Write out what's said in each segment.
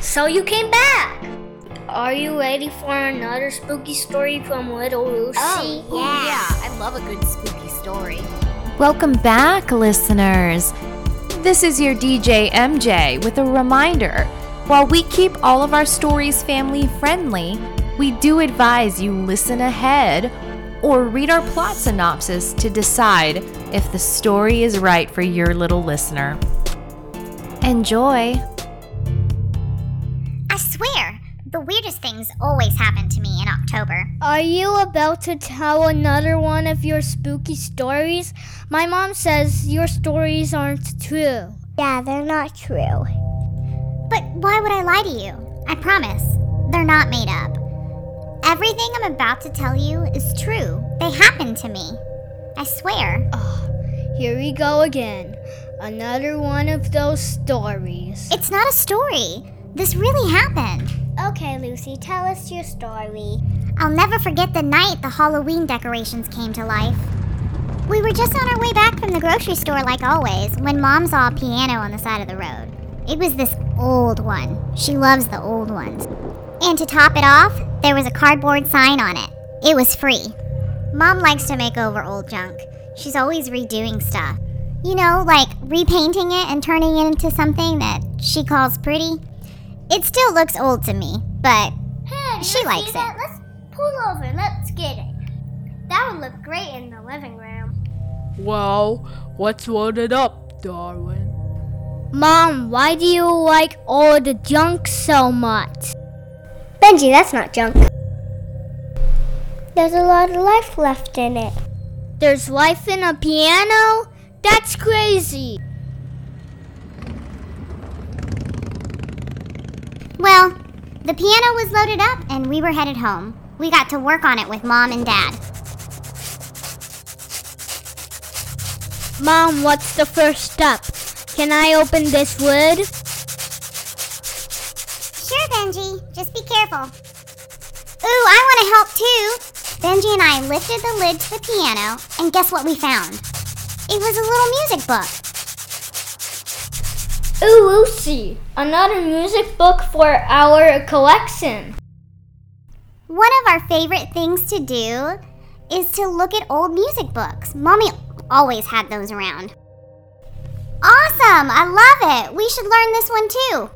So you came back! Are you ready for another spooky story from Little Lucy? Oh, yeah. I love a good spooky story. Welcome back, listeners. This is your DJ MJ with a reminder. While we keep all of our stories family friendly, we do advise you listen ahead or read our plot synopsis to decide if the story is right for your little listener. Enjoy! The weirdest things always happen to me in October. Are you about to tell another one of your spooky stories? My mom says your stories aren't true. Yeah, they're not true. But why would I lie to you? I promise, they're not made up. Everything I'm about to tell you is true. They happened to me. I swear. Oh, here we go again. Another one of those stories. It's not a story. This really happened. Okay, Lucy, tell us your story. I'll never forget the night the Halloween decorations came to life. We were just on our way back from the grocery store, like always, when Mom saw a piano on the side of the road. It was this old one. She loves the old ones. And to top it off, there was a cardboard sign on it. It was free. Mom likes to make over old junk. She's always redoing stuff. You know, like repainting it and turning it into something that she calls pretty. It still looks old to me, but Hey, She you likes see that? Let's pull over. Let's get it. That would look great in the living room. Well, what's loaded up, darling? Mom, why do you like all the junk so much? Benji, that's not junk. There's a lot of life left in it. There's life in a piano? That's crazy. Well, the piano was loaded up and we were headed home. We got to work on it with Mom and Dad. Mom, what's the first step? Can I open this lid? Sure, Benji. Just be careful. Ooh, I want to help too. Benji and I lifted the lid to the piano, and guess what we found? It was a little music book. Lucy, another music book for our collection. One of our favorite things to do is to look at old music books. Mommy always had those around. Awesome! I love it! We should learn this one too.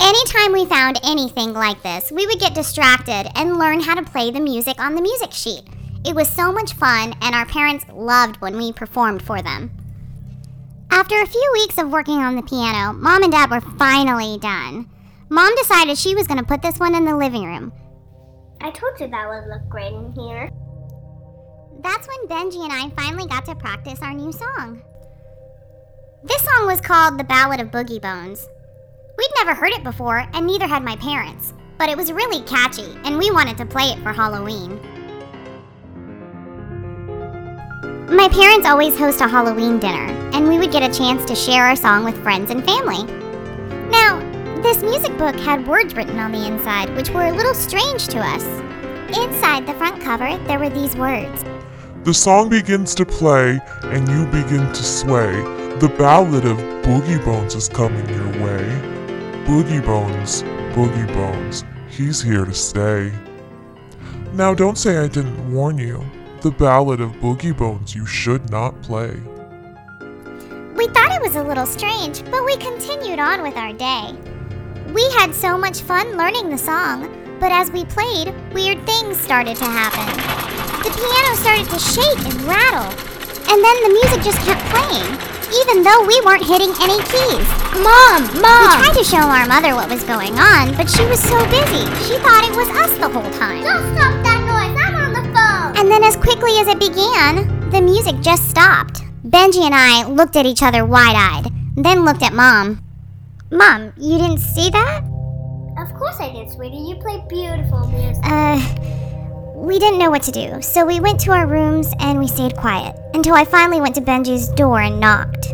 Anytime we found anything like this, we would get distracted and learn how to play the music on the music sheet. It was so much fun, and our parents loved when we performed for them. After a few weeks of working on the piano, Mom and Dad were finally done. Mom decided she was going to put this one in the living room. I told you that would look great in here. That's when Benji and I finally got to practice our new song. This song was called The Ballad of Boogey Bones. We'd never heard it before, and neither had my parents, but it was really catchy, and we wanted to play it for Halloween. My parents always host a Halloween dinner, and we would get a chance to share our song with friends and family. Now, this music book had words written on the inside, which were a little strange to us. Inside the front cover, there were these words The song begins to play and you begin to sway. The ballad of Boogey Bones is coming your way. Boogey Bones, Boogey Bones, he's here to stay. Now don't say I didn't warn you. The ballad of Boogey Bones you should not play. We thought it was a little strange, but we continued on with our day. We had so much fun learning the song, but as we played, weird things started to happen. The piano started to shake and rattle, and then the music just kept playing, even though we weren't hitting any keys. Mom, Mom! We tried to show our mother what was going on, but she was so busy, she thought it was us the whole time. Then, as quickly as it began, the music just stopped. Benji and I looked at each other wide eyed, then looked at Mom. Mom, you didn't see that? Of course I did, sweetie. You play beautiful music. Uh, we didn't know what to do, so we went to our rooms and we stayed quiet until I finally went to Benji's door and knocked.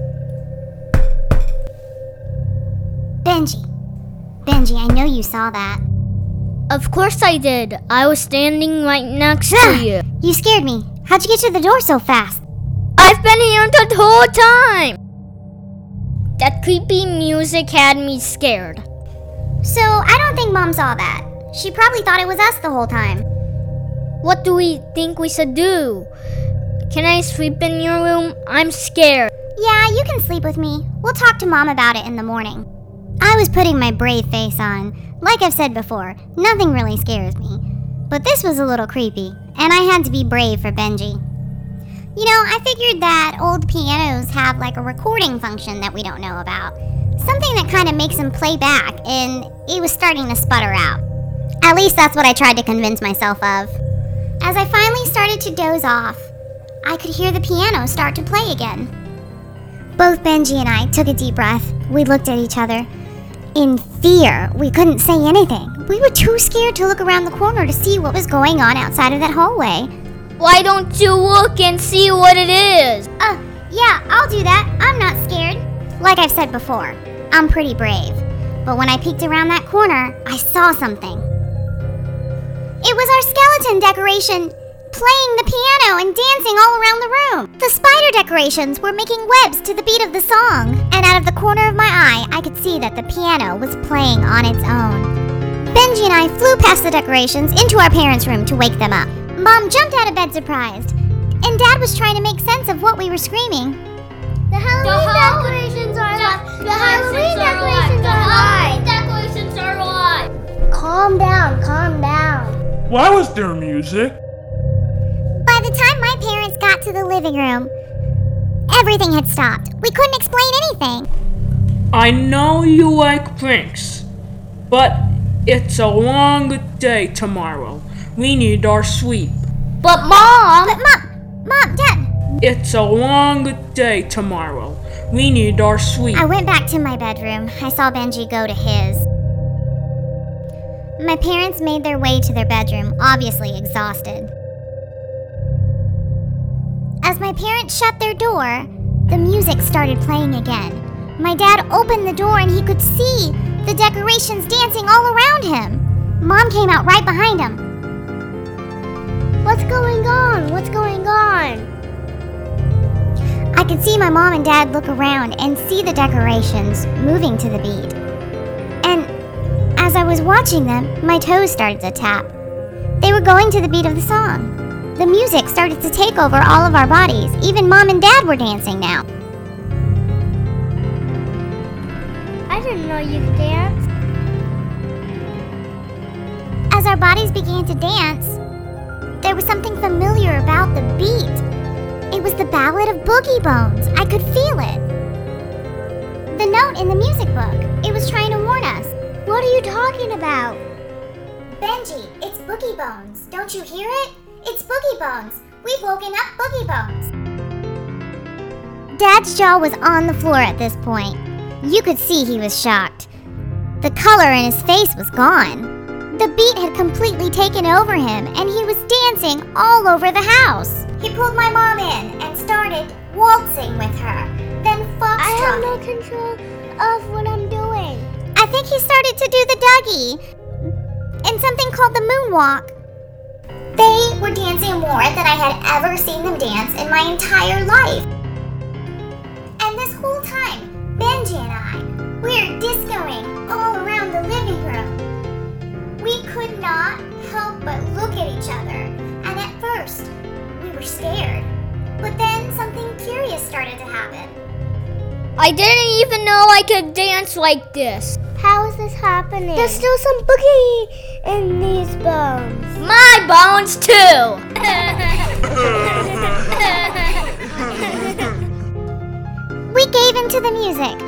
Benji. Benji, I know you saw that. Of course I did. I was standing right next to you. You scared me. How'd you get to the door so fast? I've been here the whole time. That creepy music had me scared. So I don't think Mom saw that. She probably thought it was us the whole time. What do we think we should do? Can I sleep in your room? I'm scared. Yeah, you can sleep with me. We'll talk to Mom about it in the morning. I was putting my brave face on. Like I've said before, nothing really scares me. But this was a little creepy, and I had to be brave for Benji. You know, I figured that old pianos have like a recording function that we don't know about. Something that kind of makes them play back, and it was starting to sputter out. At least that's what I tried to convince myself of. As I finally started to doze off, I could hear the piano start to play again. Both Benji and I took a deep breath. We looked at each other. In fear, we couldn't say anything. We were too scared to look around the corner to see what was going on outside of that hallway. Why don't you look and see what it is? Uh, yeah, I'll do that. I'm not scared. Like I've said before, I'm pretty brave. But when I peeked around that corner, I saw something. It was our skeleton decoration playing the piano and dancing all around the room. The spider decorations were making webs to the beat of the song, and out of the corner of my eye, I could see that the piano was playing on its own. Benji and I flew past the decorations into our parents' room to wake them up. Mom jumped out of bed surprised, and Dad was trying to make sense of what we were screaming. The Halloween decorations are alive. The Halloween decorations are alive. The Halloween decorations are alive. Calm down, calm down. Why was there music? To the living room, everything had stopped. We couldn't explain anything. I know you like pranks, but it's a long day tomorrow. We need our sleep. But mom, But Mom, Mom, Dad, It's a long day tomorrow. We need our sleep. I went back to my bedroom. I saw Benji go to his. My parents made their way to their bedroom, obviously exhausted. As my parents shut their door, the music started playing again. My dad opened the door and he could see the decorations dancing all around him. Mom came out right behind him. What's going on? What's going on? I could see my mom and dad look around and see the decorations moving to the beat. And as I was watching them, my toes started to tap. They were going to the beat of the song. The music started to take over all of our bodies. Even mom and dad were dancing now. I didn't know you could dance. As our bodies began to dance, there was something familiar about the beat. It was the Ballad of Boogey Bones. I could feel it. The note in the music book. It was trying to warn us. What are you talking about? Benji, it's Boogey Bones. Don't you hear it? It's Boogey Bones. We've woken up Boogey Bones. Dad's jaw was on the floor at this point. You could see he was shocked. The color in his face was gone. The beat had completely taken over him, and he was dancing all over the house. He pulled my mom in and started waltzing with her, then foxtrotting. I have no control of what I'm doing. I think he started to do the Dougie and something called the moonwalk. They were dancing more than I had ever seen them dance in my entire life. And this whole time, Benji and I, we're discoing all around the living room. We could not help but look at each other, and at first, we were scared. But then something curious started to happen. I didn't even know I could dance like this. How is happening? There's still some boogie in these bones. My bones too. We gave into the music.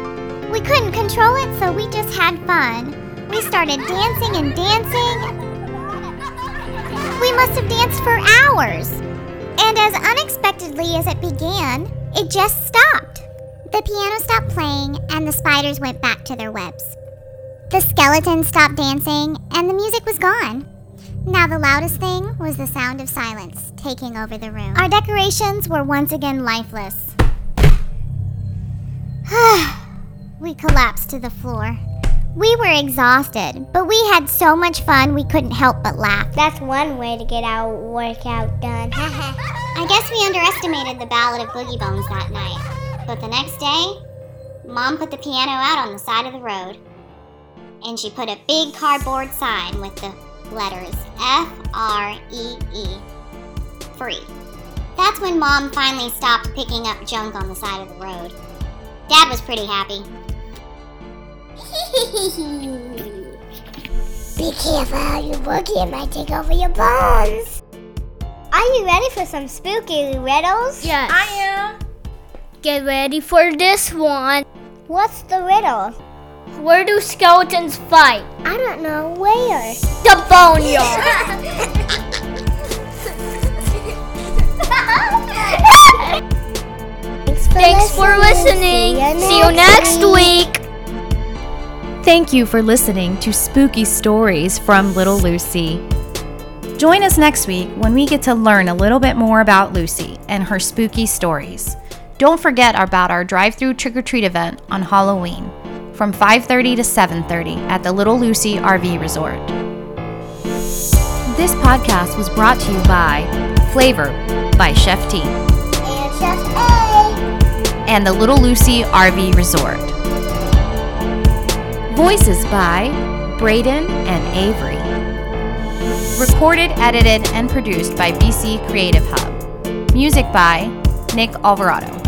We couldn't control it, so we just had fun. We started dancing and dancing. We must have danced for hours. And as unexpectedly as it began, it just stopped. The piano stopped playing, and the spiders went back to their webs. The skeleton stopped dancing, and the music was gone. Now, the loudest thing was the sound of silence taking over the room. Our decorations were once again lifeless. we collapsed to the floor. We were exhausted, but we had so much fun we couldn't help but laugh. That's one way to get our workout done. I guess we underestimated the Ballad of Boogey Bones that night. But the next day, Mom put the piano out on the side of the road. And she put a big cardboard sign with the letters F R E E. Free. That's when Mom finally stopped picking up junk on the side of the road. Dad was pretty happy. Be careful, you boogie might take over your bones. Are you ready for some spooky riddles? Yes. I am. Get ready for this one. What's the riddle? Where do skeletons fight? I don't know where. The boneyard. Thanks Thanks for, for listening. See you next week. Thank you for listening to Spooky Stories from Little Lucy. Join us next week when we get to learn a little bit more about Lucy and her spooky stories. Don't forget about our drive-through trick-or-treat event on Halloween from 5:30 to 7:30 at the Little Lucy RV Resort. This podcast was brought to you by Flavor by Chef T And Chef A. and the Little Lucy RV Resort. Voices by Braden and Avery. Recorded, edited, and produced by BC Creative Hub. Music by Nick Alvarado.